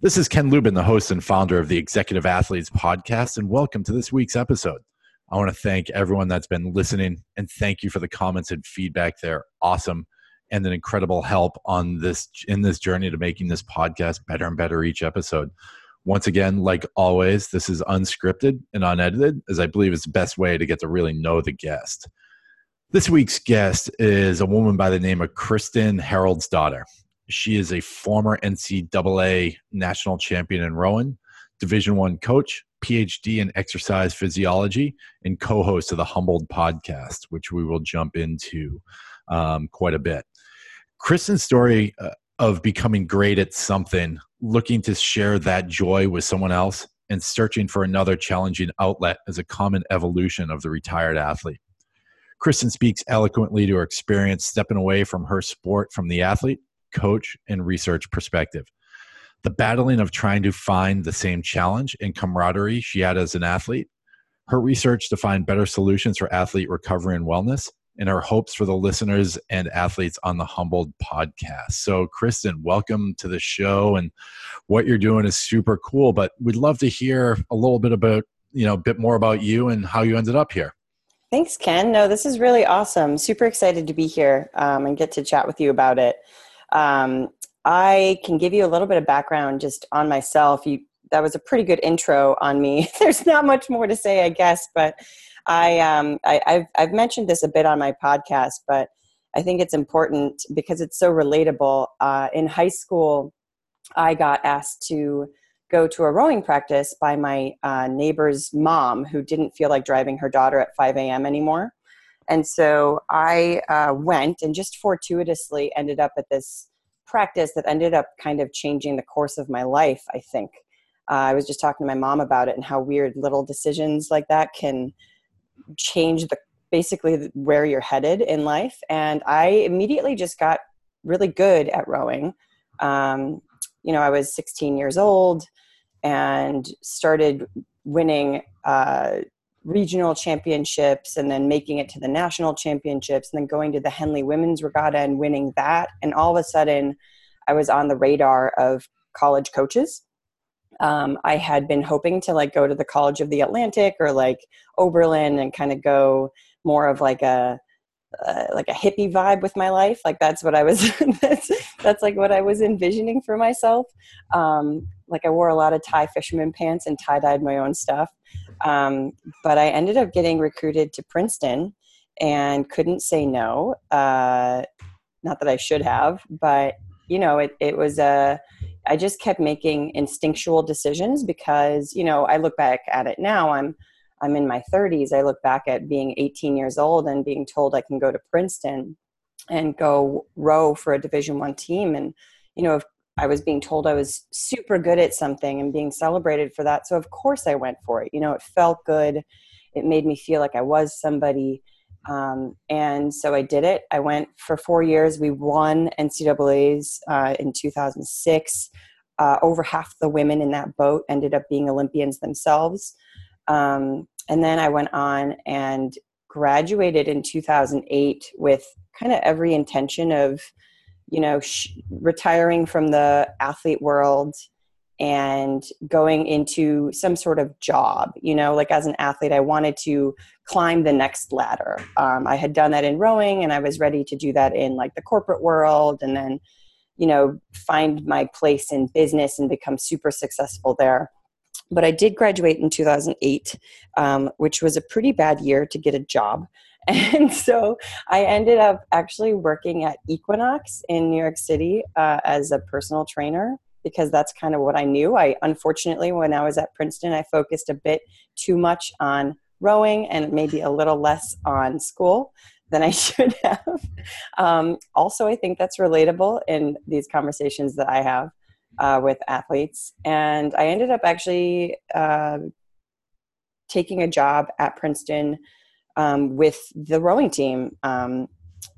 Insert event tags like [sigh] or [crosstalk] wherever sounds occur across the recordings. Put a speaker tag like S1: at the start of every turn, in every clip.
S1: This is Ken Lubin, the host and founder of the Executive Athletes Podcast, and welcome to this week's episode. I want to thank everyone that's been listening and thank you for the comments and feedback. They're awesome and an incredible help on this in this journey to making this podcast better and better each episode. Once again, like always, this is unscripted and unedited, as I believe is the best way to get to really know the guest. This week's guest is a woman by the name of Kristen Haraldsdottir. She is a former NCAA national champion in rowing, Division One coach, PhD in exercise physiology, and co-host of the Humbled podcast, which we will jump into um, quite a bit. Kristen's story uh, of becoming great at something, looking to share that joy with someone else, and searching for another challenging outlet is a common evolution of the retired athlete. Kristen speaks eloquently to her experience stepping away from her sport from the athlete coach, and research perspective. The battling of trying to find the same challenge and camaraderie she had as an athlete, her research to find better solutions for athlete recovery and wellness, and her hopes for the listeners and athletes on the Humbled podcast. So, Kristen, welcome to the show. And what you're doing is super cool, but we'd love to hear a little bit about, you know, a bit more about you and how you ended up here.
S2: Thanks, Ken. No, this is really awesome. Super excited to be here um, and get to chat with you about it. Um, I can give you a little bit of background just on myself. You that was a pretty good intro on me. [laughs] There's not much more to say, I guess, but I, um, I have I've mentioned this a bit on my podcast, but I think it's important because it's so relatable. Uh, in high school, I got asked to go to a rowing practice by my uh, neighbor's mom who didn't feel like driving her daughter at 5 a.m. anymore. And so I uh, went and just fortuitously ended up at this practice that ended up kind of changing the course of my life, I think. Uh, I was just talking to my mom about it and how weird little decisions like that can change the basically where you're headed in life. And I immediately just got really good at rowing. Um, you know, I was 16 years old and started winning uh, regional championships and then making it to the national championships and then going to the Henley Women's Regatta and winning that. And all of a sudden, I was on the radar of college coaches. Um, I had been hoping to like go to the College of the Atlantic or like Oberlin and kind of go more of like a uh, like a hippie vibe with my life. Like that's what I was. [laughs] that's that's like what I was envisioning for myself. Um, like I wore a lot of Thai fisherman pants and tie dyed my own stuff. Um, but I ended up getting recruited to Princeton and couldn't say no. Uh, not that I should have, but you know, it, it was a, I just kept making instinctual decisions because, you know, I look back at it now, I'm, I'm in my 30s. I look back at being 18 years old and being told I can go to Princeton and go row for a Division One team, and you know, I was being told I was super good at something and being celebrated for that. So of course I went for it. You know, it felt good. It made me feel like I was somebody. Um, and so I did it. I went for four years. We won NCAA's uh, in 2006. Uh, over half the women in that boat ended up being Olympians themselves. Um, and then I went on and graduated in 2008 with kind of every intention of you know sh- retiring from the athlete world and going into some sort of job you know like as an athlete i wanted to climb the next ladder. Um, i had done that in rowing and i was ready to do that in like the corporate world and then you know find my place in business and become super successful there but i did graduate in 2008 um, which was a pretty bad year to get a job [laughs] And so I ended up actually working at Equinox in New York City uh, as a personal trainer because that's kind of what I knew. I unfortunately, when I was at Princeton, I focused a bit too much on rowing and maybe a little less on school than I [laughs] should have. Um, also, I think that's relatable in these conversations that I have uh, with athletes. And I ended up actually uh, taking a job at Princeton um, with the rowing team. Um,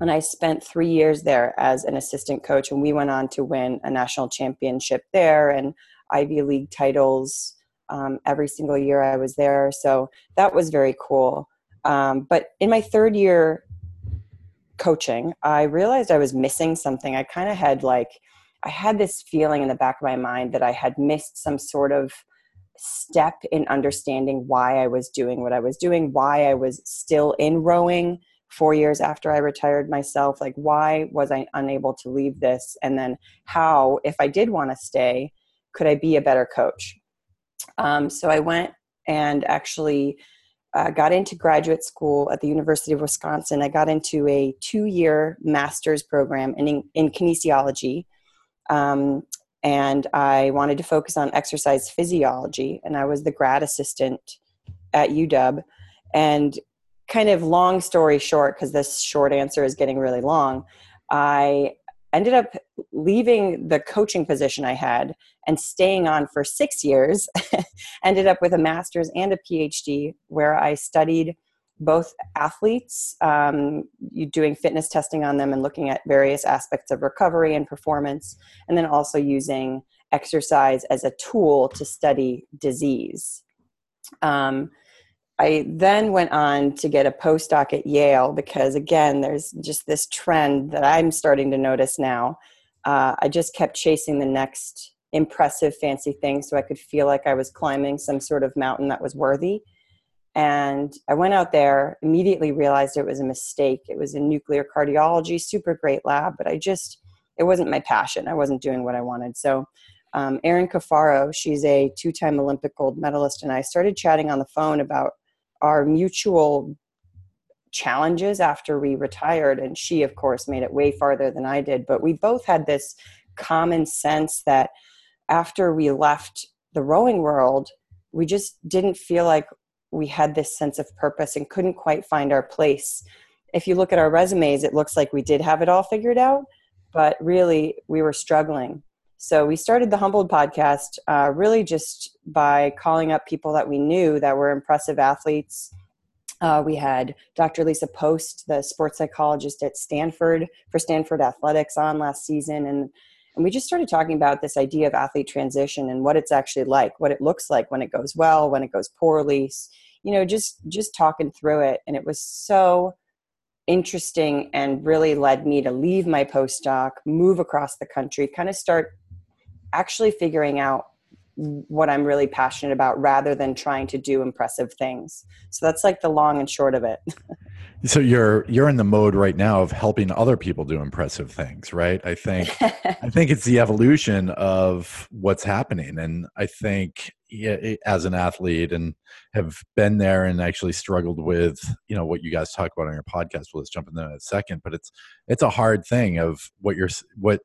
S2: and I spent three years there as an assistant coach, and we went on to win a national championship there and Ivy League titles um, every single year I was there. So that was very cool. Um, but in my third year coaching, I realized I was missing something. I kind of had like, I had this feeling in the back of my mind that I had missed some sort of step in understanding why I was doing what I was doing, why I was still in rowing four years after I retired myself. Like, why was I unable to leave this? And then, how, if I did want to stay, could I be a better coach? Um, so I went and actually uh, got into graduate school at the University of Wisconsin. I got into a two year master's program in, in kinesiology. Um, and I wanted to focus on exercise physiology. And I was the grad assistant at UW. And kind of long story short, because this short answer is getting really long, I ended up leaving the coaching position I had and staying on for six years. [laughs] ended up with a master's and a PhD where I studied both athletes, um, doing fitness testing on them and looking at various aspects of recovery and performance, and then also using exercise as a tool to study disease. Um, I then went on to get a postdoc at Yale because, again, there's just this trend that I'm starting to notice now. Uh, I just kept chasing the next impressive, fancy thing so I could feel like I was climbing some sort of mountain that was worthy. And I went out there, immediately realized it was a mistake. It was in nuclear cardiology, super great lab, but I just, it wasn't my passion. I wasn't doing what I wanted. So, um, Erin Cafaro, she's a two time Olympic gold medalist, and I started chatting on the phone about our mutual challenges after we retired and she of course made it way farther than i did but we both had this common sense that after we left the rowing world we just didn't feel like we had this sense of purpose and couldn't quite find our place if you look at our resumes it looks like we did have it all figured out but really we were struggling so we started the humbled podcast uh, really just by calling up people that we knew that were impressive athletes. Uh, we had Dr. Lisa Post, the sports psychologist at Stanford for Stanford Athletics, on last season, and and we just started talking about this idea of athlete transition and what it's actually like, what it looks like when it goes well, when it goes poorly. You know, just just talking through it, and it was so interesting and really led me to leave my postdoc, move across the country, kind of start actually figuring out what I'm really passionate about rather than trying to do impressive things. So that's like the long and short of it. [laughs]
S1: so you're you're in the mode right now of helping other people do impressive things, right? I [laughs] think I think it's the evolution of what's happening and I think as an athlete and have been there and actually struggled with, you know, what you guys talk about on your podcast. Well, let's jump in a second, but it's it's a hard thing of what you're what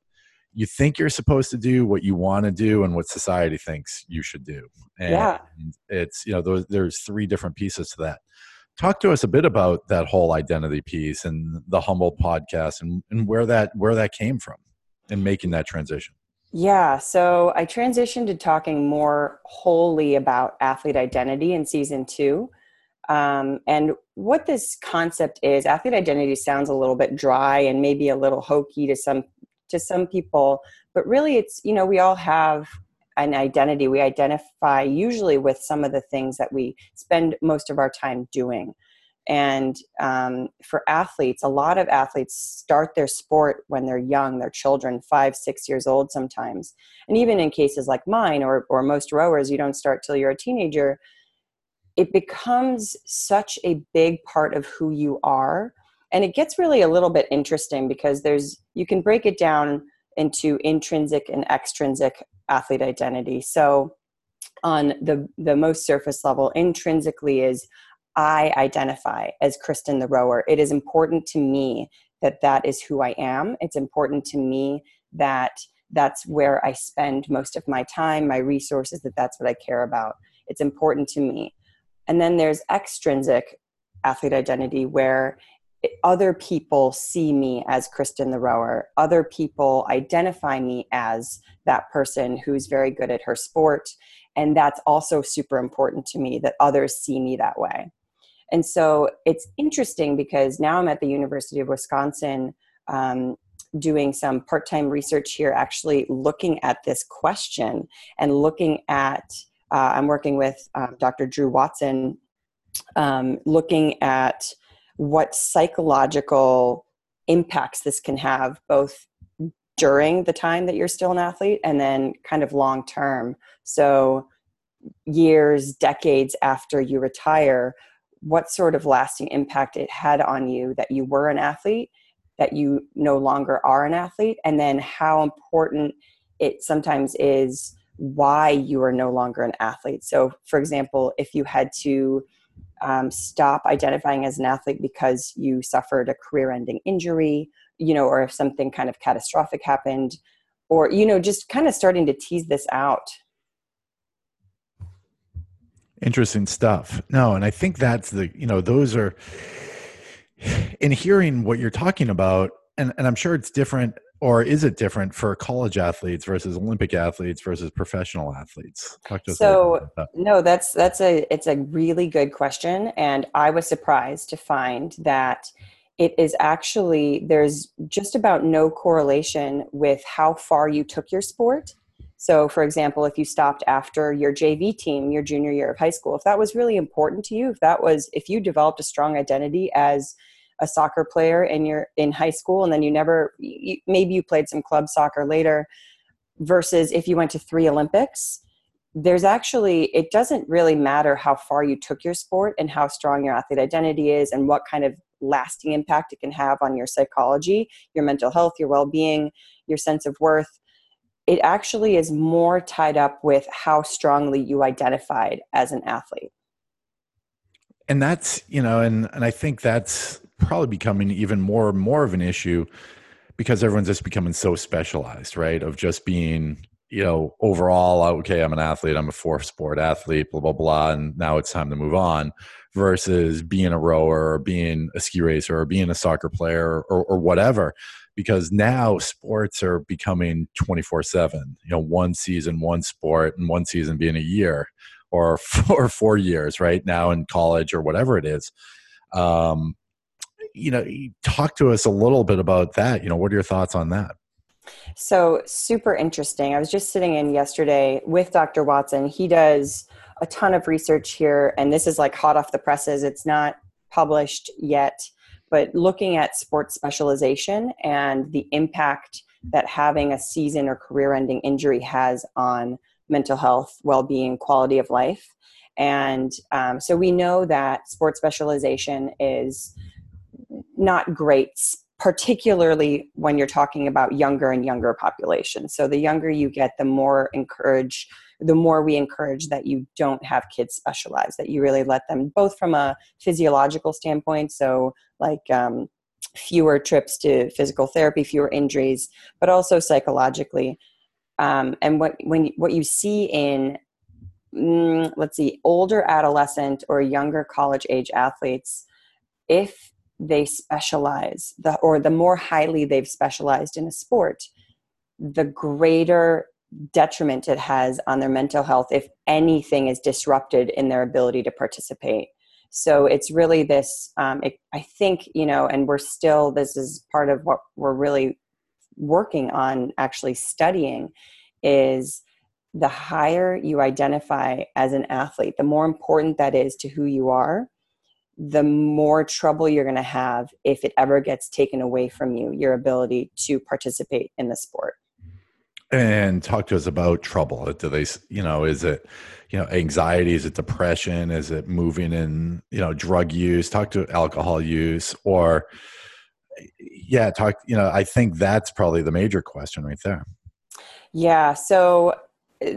S1: you think you're supposed to do, what you want to do, and what society thinks you should do. And
S2: yeah.
S1: it's you know those, there's three different pieces to that. Talk to us a bit about that whole identity piece and the humble podcast and, and where that where that came from and making that transition.
S2: Yeah, so I transitioned to talking more wholly about athlete identity in season two. Um, and what this concept is, athlete identity sounds a little bit dry and maybe a little hokey to some to some people but really it's you know we all have an identity. We identify usually with some of the things that we spend most of our time doing. And um, for athletes a lot of athletes start their sport when they're young they're children five six years old sometimes. And even in cases like mine or, or most rowers you don't start till you're a teenager. It becomes such a big part of who you are. And it gets really a little bit interesting because there's you can break it down into intrinsic and extrinsic athlete identity. So on the the most surface level intrinsically is i identify as kristen the rower. It is important to me that that is who i am. It's important to me that that's where i spend most of my time my resources that that's what i care about. It's important to me. And then there's extrinsic athlete identity where other people see me as Kristen the rower. Other people identify me as that person who's very good at her sport. And that's also super important to me that others see me that way. And so it's interesting because now I'm at the University of Wisconsin um, doing some part time research here, actually looking at this question and looking at, uh, I'm working with um, Dr. Drew Watson, um, looking at what psychological impacts this can have both during the time that you're still an athlete and then kind of long term. So, years, decades after you retire, what sort of lasting impact it had on you that you were an athlete, that you no longer are an athlete, and then how important it sometimes is why you are no longer an athlete. So, for example, if you had to um, stop identifying as an athlete because you suffered a career ending injury, you know, or if something kind of catastrophic happened, or, you know, just kind of starting to tease this out.
S1: Interesting stuff. No, and I think that's the, you know, those are, in hearing what you're talking about, and, and I'm sure it's different or is it different for college athletes versus olympic athletes versus professional athletes
S2: talk to us so that. no that's that's a it's a really good question and i was surprised to find that it is actually there's just about no correlation with how far you took your sport so for example if you stopped after your jv team your junior year of high school if that was really important to you if that was if you developed a strong identity as a soccer player in your in high school and then you never you, maybe you played some club soccer later versus if you went to three olympics there's actually it doesn't really matter how far you took your sport and how strong your athlete identity is and what kind of lasting impact it can have on your psychology your mental health your well-being your sense of worth. It actually is more tied up with how strongly you identified as an athlete
S1: and that's you know and and i think that's probably becoming even more and more of an issue because everyone's just becoming so specialized, right? Of just being, you know, overall, oh, okay, I'm an athlete, I'm a four sport athlete, blah, blah, blah, and now it's time to move on versus being a rower or being a ski racer or being a soccer player or, or whatever. Because now sports are becoming 24 7, you know, one season, one sport, and one season being a year or [laughs] four, four years, right? Now in college or whatever it is. Um, you know, talk to us a little bit about that. You know, what are your thoughts on that?
S2: So, super interesting. I was just sitting in yesterday with Dr. Watson. He does a ton of research here, and this is like hot off the presses. It's not published yet, but looking at sports specialization and the impact that having a season or career ending injury has on mental health, well being, quality of life. And um, so we know that sports specialization is not great particularly when you're talking about younger and younger populations so the younger you get the more encourage the more we encourage that you don't have kids specialize that you really let them both from a physiological standpoint so like um, fewer trips to physical therapy fewer injuries but also psychologically um, and what when what you see in mm, let's see older adolescent or younger college age athletes if they specialize the or the more highly they've specialized in a sport the greater detriment it has on their mental health if anything is disrupted in their ability to participate. So it's really this um, it, i think you know and we're still this is part of what we're really working on actually studying is the higher you identify as an athlete the more important that is to who you are the more trouble you're going to have if it ever gets taken away from you your ability to participate in the sport.
S1: And talk to us about trouble. Do they you know is it you know anxiety is it depression is it moving in you know drug use? Talk to alcohol use or yeah talk you know i think that's probably the major question right there.
S2: Yeah so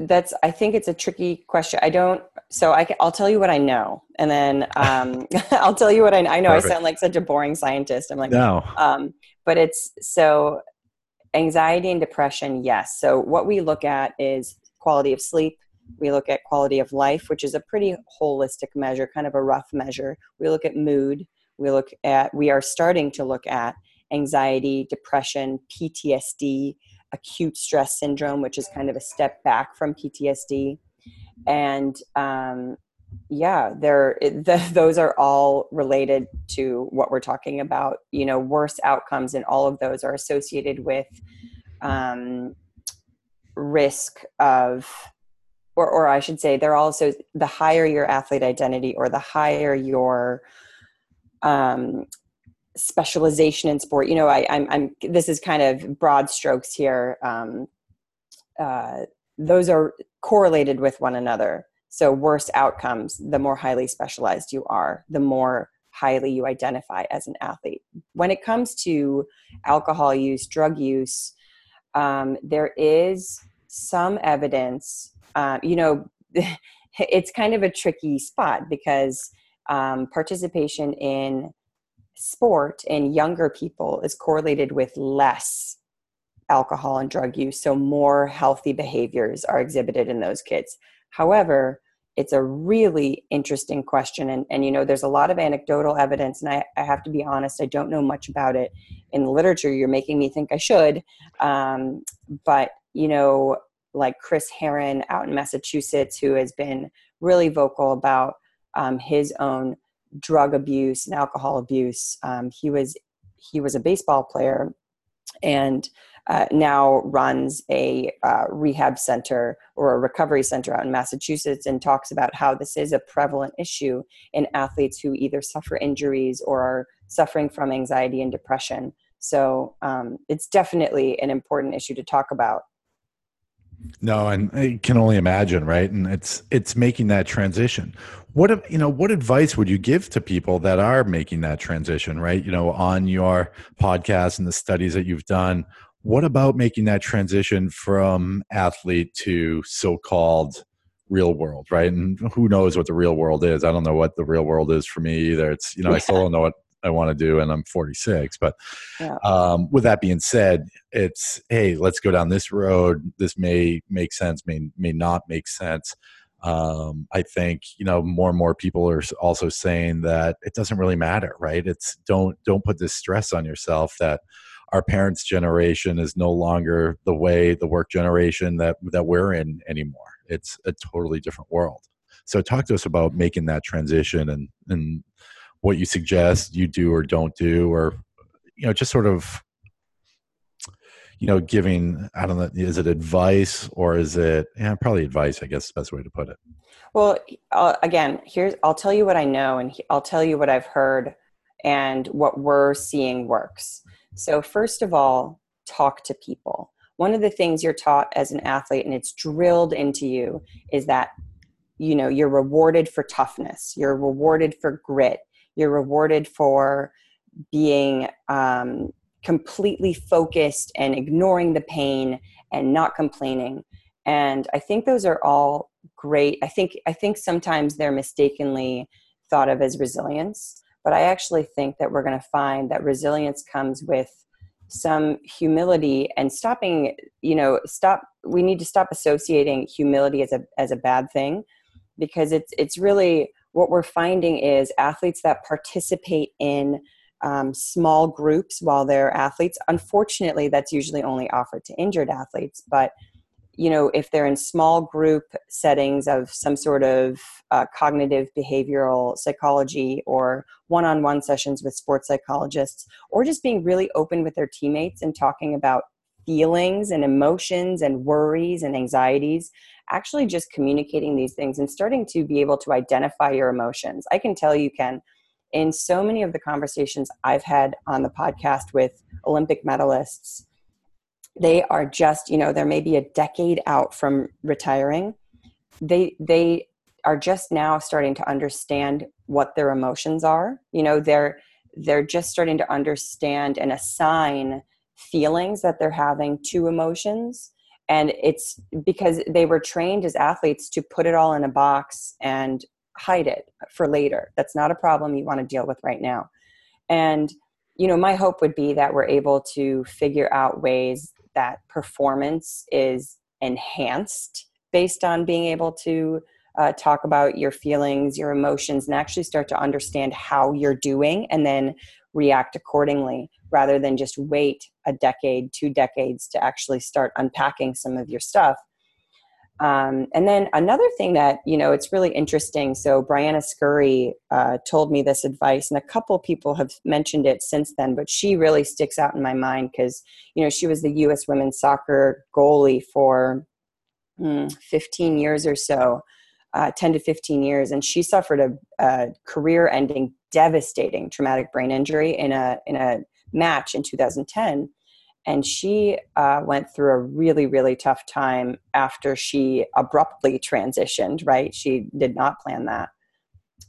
S2: that's i think it's a tricky question. I don't so I will tell you what i know and then [laughs] um, [laughs] i'll tell you what i, I know Perfect. i sound like such a boring scientist. I'm like
S1: no.
S2: um, but it's so anxiety and depression yes. So what we look at is quality of sleep. We look at quality of life which is a pretty holistic measure kind of a rough measure. We look at mood we look at we are starting to look at anxiety depression ptsd acute stress syndrome, which is kind of a step back from PTSD. And um, yeah, there the, those are all related to what we're talking about. You know, worse outcomes, and all of those are associated with um, risk of, or, or I should say, they're also the higher your athlete identity, or the higher your um, specialization in sport. You know, I, I'm, I'm, this is kind of broad strokes here. Um, uh, those are correlated with one another. So, worse outcomes, the more highly specialized you are, the more highly you identify as an athlete. When it comes to alcohol use, drug use, um, there is some evidence. Uh, you know, [laughs] it's kind of a tricky spot because um, participation in sport in younger people is correlated with less alcohol and drug use. So, more healthy behaviors are exhibited in those kids. However, it's a really interesting question. And, and you know, there's a lot of anecdotal evidence, and I, I have to be honest, I don't know much about it in the literature. You're making me think I should. Um, but, you know, like Chris Herren out in Massachusetts, who has been really vocal about um, his own drug abuse and alcohol abuse. Um, he was he was a baseball player and uh, now runs a uh, rehab center or a recovery center out in Massachusetts and talks about how this is a prevalent issue in athletes who either suffer injuries or are suffering from anxiety and depression. So um, it's definitely an important issue to talk about.
S1: No, and I can only imagine, right? And it's it's making that transition. What you know, what advice would you give to people that are making that transition, right? You know, on your podcast and the studies that you've done, what about making that transition from athlete to so-called real world, right? And who knows what the real world is? I don't know what the real world is for me either. It's you know, yeah. I still don't know what I want to do, and I'm 46. But yeah. um, with that being said, it's hey, let's go down this road. This may make sense, may may not make sense. Um, I think you know more and more people are also saying that it doesn't really matter, right? It's don't don't put this stress on yourself that our parents' generation is no longer the way the work generation that that we're in anymore. It's a totally different world. So talk to us about making that transition and and what you suggest you do or don't do or you know just sort of you know giving i don't know is it advice or is it yeah probably advice i guess the best way to put it.
S2: Well uh, again here's i'll tell you what i know and i'll tell you what i've heard and what we're seeing works. So first of all talk to people. One of the things you're taught as an athlete and it's drilled into you is that you know you're rewarded for toughness. You're rewarded for grit you're rewarded for being um, completely focused and ignoring the pain and not complaining. And i think those are all great. I think i think sometimes they're mistakenly thought of as resilience but i actually think that we're going to find that resilience comes with some humility and stopping you know stop we need to stop associating humility as a as a bad thing because it's it's really what we're finding is athletes that participate in um, small groups while they're athletes unfortunately that's usually only offered to injured athletes but you know if they're in small group settings of some sort of uh, cognitive behavioral psychology or one-on-one sessions with sports psychologists or just being really open with their teammates and talking about feelings and emotions and worries and anxieties actually just communicating these things and starting to be able to identify your emotions. I can tell you, Ken, in so many of the conversations I've had on the podcast with Olympic medalists, they are just, you know, they're maybe a decade out from retiring. They they are just now starting to understand what their emotions are. You know, they're they're just starting to understand and assign feelings that they're having to emotions and it's because they were trained as athletes to put it all in a box and hide it for later. That's not a problem you want to deal with right now. And you know my hope would be that we're able to figure out ways that performance is enhanced based on being able to uh, talk about your feelings your emotions and actually start to understand how you're doing and then react accordingly rather than just wait a decade, two decades to actually start unpacking some of your stuff. Um, and then another thing that you know it's really interesting. So Briana Scurry uh, told me this advice, and a couple people have mentioned it since then. But she really sticks out in my mind because you know she was the U.S. women's soccer goalie for mm, 15 years or so, uh, 10 to 15 years, and she suffered a, a career-ending devastating traumatic brain injury in a in a match in 2010 and she uh, went through a really really tough time after she abruptly transitioned right? She did not plan that.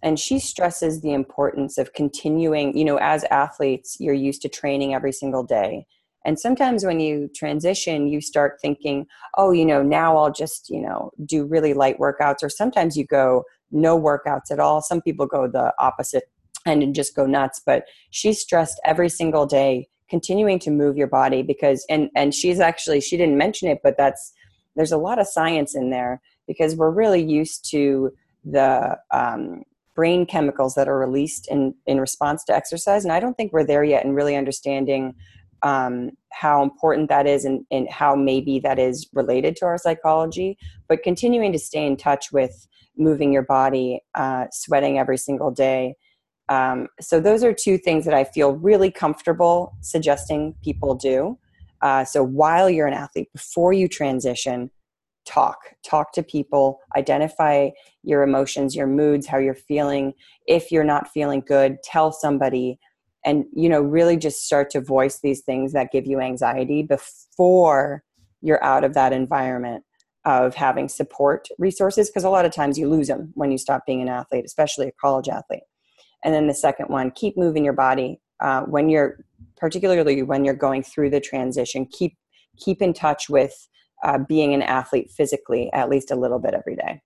S2: And she stresses the importance of continuing you know as athletes you're used to training every single day. And sometimes when you transition you start thinking oh you know now i'll just you know do really light workouts. Or sometimes you go no workouts at all. Some people go the opposite and just go nuts but she's stressed every single day continuing to move your body because and and she's actually she didn't mention it but that's there's a lot of science in there because we're really used to the um, brain chemicals that are released in in response to exercise and i don't think we're there yet in really understanding um, how important that is and, and how maybe that is related to our psychology but continuing to stay in touch with moving your body uh, sweating every single day um, so those are two things that I feel really comfortable suggesting people do. Uh, so while you're an athlete, before you transition, talk, talk to people, identify your emotions, your moods, how you're feeling. If you're not feeling good, tell somebody, and you know really just start to voice these things that give you anxiety before you're out of that environment of having support resources because a lot of times you lose them when you stop being an athlete especially a college athlete and then the second one, keep moving your body uh, when you're, particularly when you're going through the transition. Keep keep in touch with uh, being an athlete physically at least a little bit every day.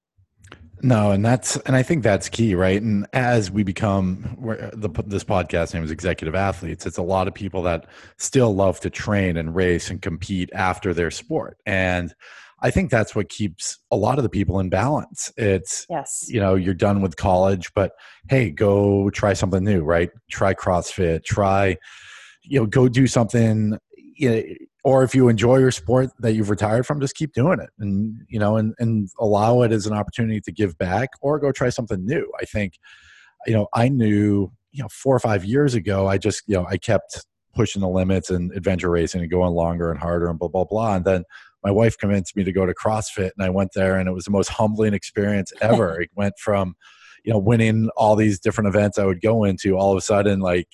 S1: No, and that's and I think that's key, right? And as we become the this podcast name is Executive Athletes, it's a lot of people that still love to train and race and compete after their sport, and I think that's what keeps a lot of the people in balance. It's
S2: yes,
S1: you know, you're done with college, but hey, go try something new, right? Try CrossFit, try, you know, go do something. You know, or if you enjoy your sport that you've retired from, just keep doing it, and you know, and and allow it as an opportunity to give back, or go try something new. I think, you know, I knew, you know, four or five years ago, I just, you know, I kept pushing the limits and adventure racing and going longer and harder and blah blah blah, and then my wife convinced me to go to CrossFit, and I went there, and it was the most humbling experience [laughs] ever. it went from, you know, winning all these different events I would go into, all of a sudden, like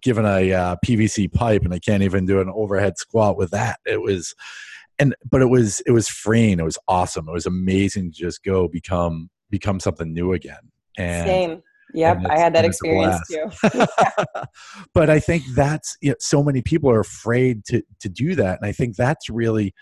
S1: given a uh, PVC pipe, and I can't even do an overhead squat with that. It was, and but it was it was freeing. It was awesome. It was amazing to just go become become something new again. And
S2: Same. Yep, I had that experience too. [laughs]
S1: but I think that's you know, so many people are afraid to to do that, and I think that's really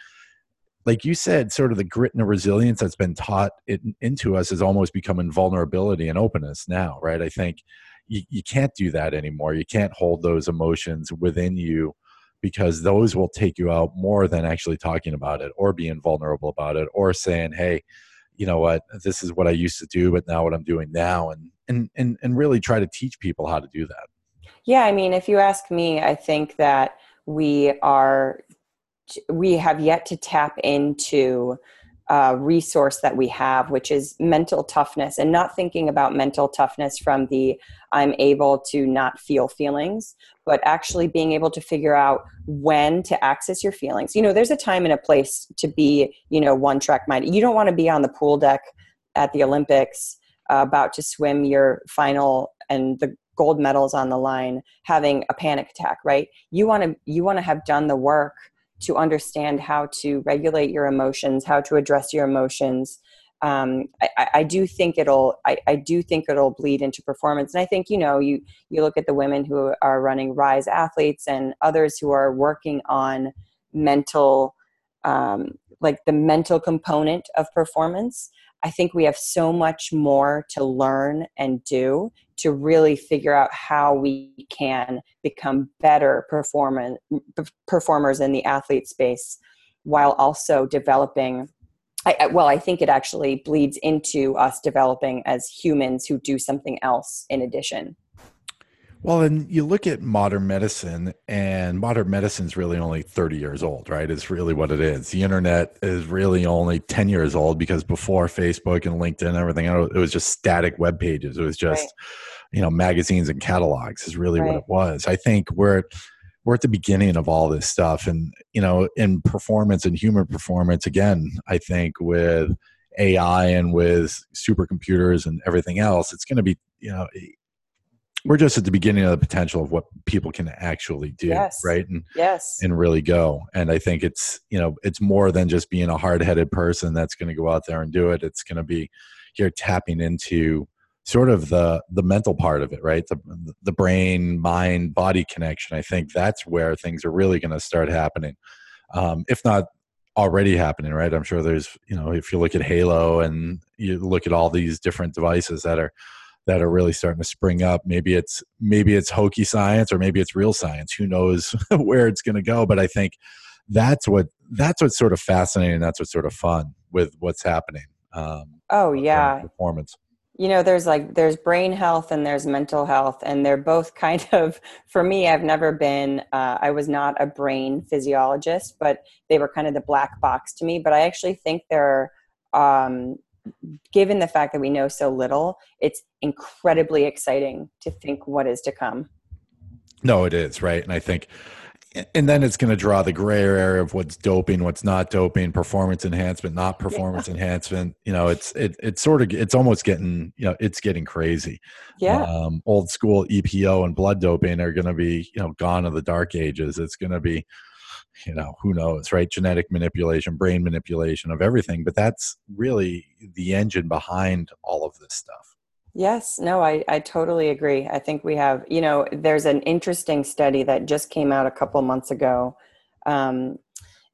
S1: like you said, sort of the grit and the resilience that's been taught in, into us is almost becoming vulnerability and openness now, right? I think you, you can't do that anymore. You can't hold those emotions within you because those will take you out more than actually talking about it or being vulnerable about it or saying, hey, you know what, this is what I used to do, but now what I'm doing now. And, and, and, and really try to teach people how to do that.
S2: Yeah, I mean, if you ask me, I think that we are we have yet to tap into a resource that we have, which is mental toughness, and not thinking about mental toughness from the I'm able to not feel feelings, but actually being able to figure out when to access your feelings. You know, there's a time and a place to be, you know, one track minded. You don't want to be on the pool deck at the Olympics uh, about to swim your final and the gold medals on the line having a panic attack right you want to you want to have done the work to understand how to regulate your emotions, how to address your emotions. Um, I, I, do think it'll. I, I, do think it'll bleed into performance, and I think you know you you look at the women who are running Rise athletes and others who are working on mental, um, like the mental component of performance. I think we have so much more to learn and do to really figure out how we can become better performers in the athlete space while also developing I, well i think it actually bleeds into us developing as humans who do something else in addition
S1: well, and you look at modern medicine, and modern medicine is really only 30 years old, right? It's really what it is. The internet is really only 10 years old because before Facebook and LinkedIn and everything, it was just static web pages. It was just, right. you know, magazines and catalogs is really right. what it was. I think we're we're at the beginning of all this stuff, and you know, in performance and human performance, again, I think with AI and with supercomputers and everything else, it's going to be, you know, we're just at the beginning of the potential of what people can actually do
S2: Yes.
S1: right and
S2: Yes.
S1: and really go. And i think it's you know it's more than just being a hard-headed person that's going to go out there and do it. It's going to be you're tapping into sort of the the mental part of it right? The the brain mind body connection. I think that's where things are really going to start happening um, if not already happening right? I'm sure there's you know if you look at halo and you look at all these different devices that are that are really starting to spring up. Maybe it's maybe it's hokey science or maybe it's real science. Who knows [laughs] where it's going to go? But i think that's what that's what's sort of fascinating that's what's sort of fun with what's happening um,
S2: Oh yeah.
S1: performance.
S2: You know there's like there's brain health and there's mental health and they're both kind [laughs] of for me i've never been uh, i was not a brain physiologist but they were kind of the black box to me. But i actually think they're um, given the fact that we know so little it's incredibly exciting to think what is to come
S1: No, it is right, and I think, and then it's going to draw the gray area of what's doping, what's not doping, performance enhancement, not performance enhancement. You know, it's it it's sort of it's almost getting you know it's getting crazy.
S2: yeah
S1: Um, old school EPO and blood doping are going to be you know gone of the dark ages. It's going to be you know who knows right genetic manipulation brain manipulation of everything but that's really the engine behind all of this stuff
S2: Yes, no, I, I totally agree. I think we have, you know, there's an interesting study that just came out a couple months ago um,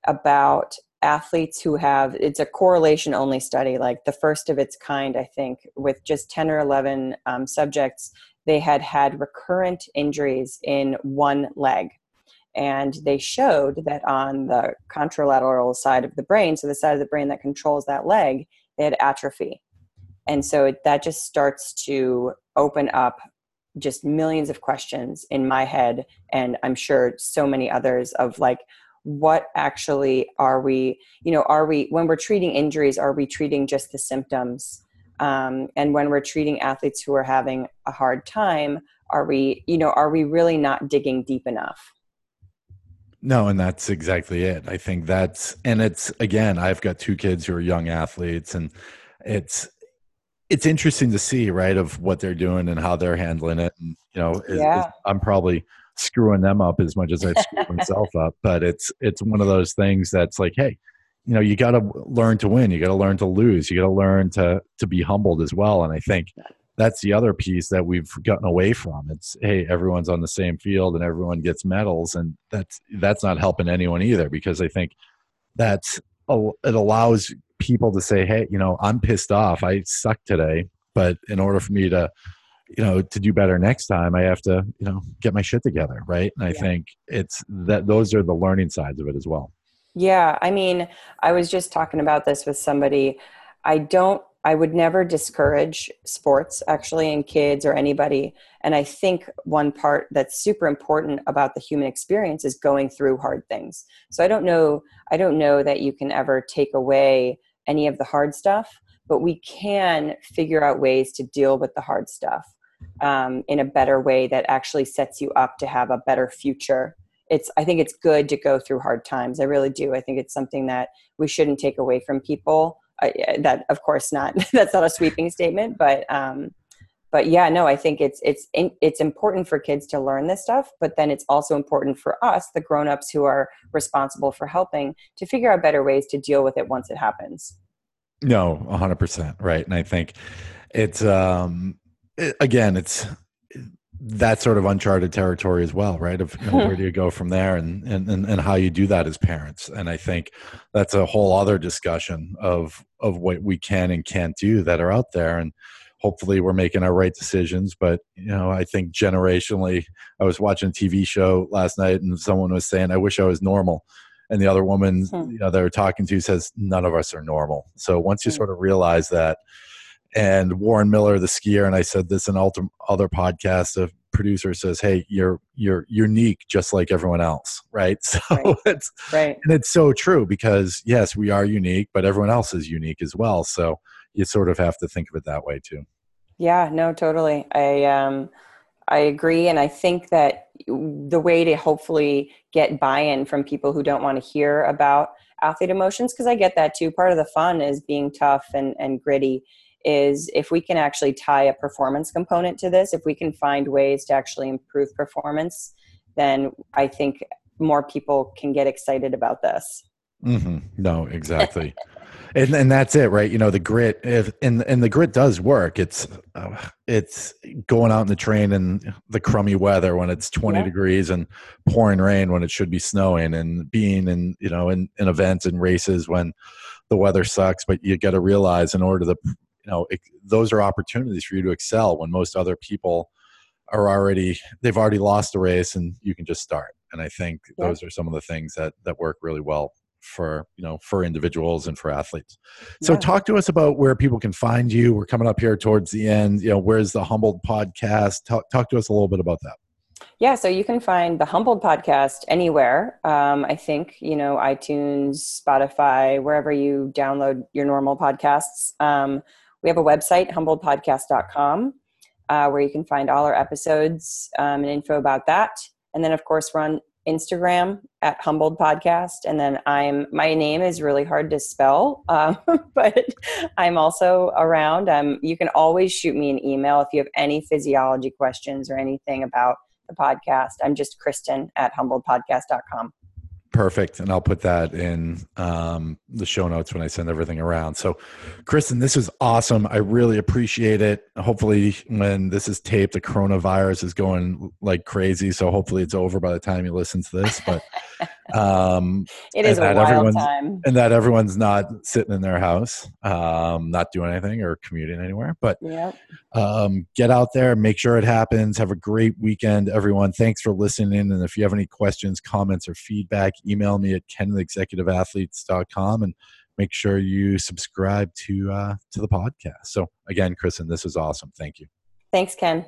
S2: about athletes who have, it's a correlation only study, like the first of its kind, I think, with just 10 or 11 um, subjects. They had had recurrent injuries in one leg. And they showed that on the contralateral side of the brain, so the side of the brain that controls that leg, they had atrophy. And so it, that just starts to open up just millions of questions in my head and i'm sure so many others of like what actually are we you know are we when we're treating injuries are we treating just the symptoms? Um, and when we're treating athletes who are having a hard time are we you know are we really not digging deep enough
S1: No, and that's exactly it. I think that's and it's again, I've got two kids who are young athletes and it's it's interesting to see, right, of what they're doing and how they're handling it. And you know, is- is-
S2: Yeah.
S1: I'm probably screwing them up as much as I screw [laughs] myself up. But it's it's one of those things that's like, hey, you know, you got to learn to win. You got to learn to lose. You got to learn to to be humbled as well. And I think that's the other piece that we've gotten away from. It's hey, everyone's on the same field and everyone gets medals, and that's that's not helping anyone either because I think that's a- it allows people to say, hey, you know, I'm pissed off. I suck today, but in order for me to you know to do better next time i have to you know get my shit together right and i
S2: Yeah.
S1: think it's that those are the learning sides of it as well
S2: Yeah, I mean, I was just talking about this with somebody. I don't, I would never discourage sports actually in kids or anybody. And I think one part that's super important about the human experience is going through hard things. So I don't know, I don't know that you can ever take away any of the hard stuff, but we can figure out ways to deal with the hard stuff um, in a better way that actually sets you up to have a better future it's i think it's good to go through hard times i really do i think it's something that we shouldn't take away from people I, that of course not [laughs] that's not a sweeping statement but um but yeah no i think it's it's it's important for kids to learn this stuff but then it's also important for us the grown-ups who are responsible for helping to figure out better ways to deal with it once it happens.
S1: No 100% right and i think it's um it- again it's that sort of uncharted territory as well right? Of you know, where do you go from there? And, and and and how you do that as parents. And i think that's a whole other discussion of of what we can and can't do that are out there. And hopefully we're making our right decisions. But you know i think generationally i was watching a tv show last night and someone was saying i wish i was normal. And the other woman
S2: Hmm.
S1: you know they were talking to says none of us are normal. So once you
S2: Hmm.
S1: sort of realize that and warren miller the skier and i said this in ultim- other podcasts a producer says hey you're you're unique just like everyone else right [laughs] so
S2: Right.
S1: it's
S2: right
S1: and it's so true because yes we are unique but everyone else is unique as well so you sort of have to think of it that way too
S2: Yeah, no, totally. I um I agree and I think that the way to hopefully get buy-in from people who don't want to hear about athlete emotions because I get that too. Part of the fun is being tough and and gritty is if we can actually tie a performance component to this, if we can find ways to actually improve performance, then I think more people can get excited about this.
S1: Mm-hmm. No, exactly. [laughs] and and that's it, right? You know, the grit. If and and the grit does work. It's uh, it's going out in the train in the crummy weather when it's twenty yeah. degrees and pouring rain when it should be snowing, and being in you know in, in events and races when the weather sucks. But you got to realize in order to you know it, those are opportunities for you to excel when most other people are already they've already lost the race and you can just start. And i think yeah. those are some of the things that that work really well for you know for individuals and for athletes. So yeah. talk to us about where people can find you. We're coming up here towards the end. You know where's the humbled podcast? Talk, talk to us a little bit about that.
S2: Yeah so you can find the humbled podcast anywhere. Um, i think you know itunes spotify wherever you download your normal podcasts. Um, we have a website humbledpodcast.com uh, where you can find all our episodes um, and info about that and then of course we're on Instagram at Humbled Podcast, and then I'm my name is really hard to spell, um, [laughs] but I'm also around. Um, you can always shoot me an email if you have any physiology questions or anything about the podcast. I'm just Kristen at humbledpodcast.com.
S1: Perfect. And I'll put that in um, the show notes when I send everything around. So, Kristen, this was awesome. I really appreciate it. Hopefully, when this is taped, the coronavirus is going like crazy. So, hopefully, it's over by the time you listen to this. But [laughs]
S2: um, [laughs] it is a wild time.
S1: And that everyone's not sitting in their house, um, not doing anything or commuting anywhere. But
S2: yep.
S1: um, get out there, make sure it happens. Have a great weekend, everyone. Thanks for listening. And if you have any questions, comments, or feedback, email me at kenexecutiveathletes.com and make sure you subscribe to uh, to the podcast. So again, Kristen, this is awesome. Thank you.
S2: Thanks, Ken.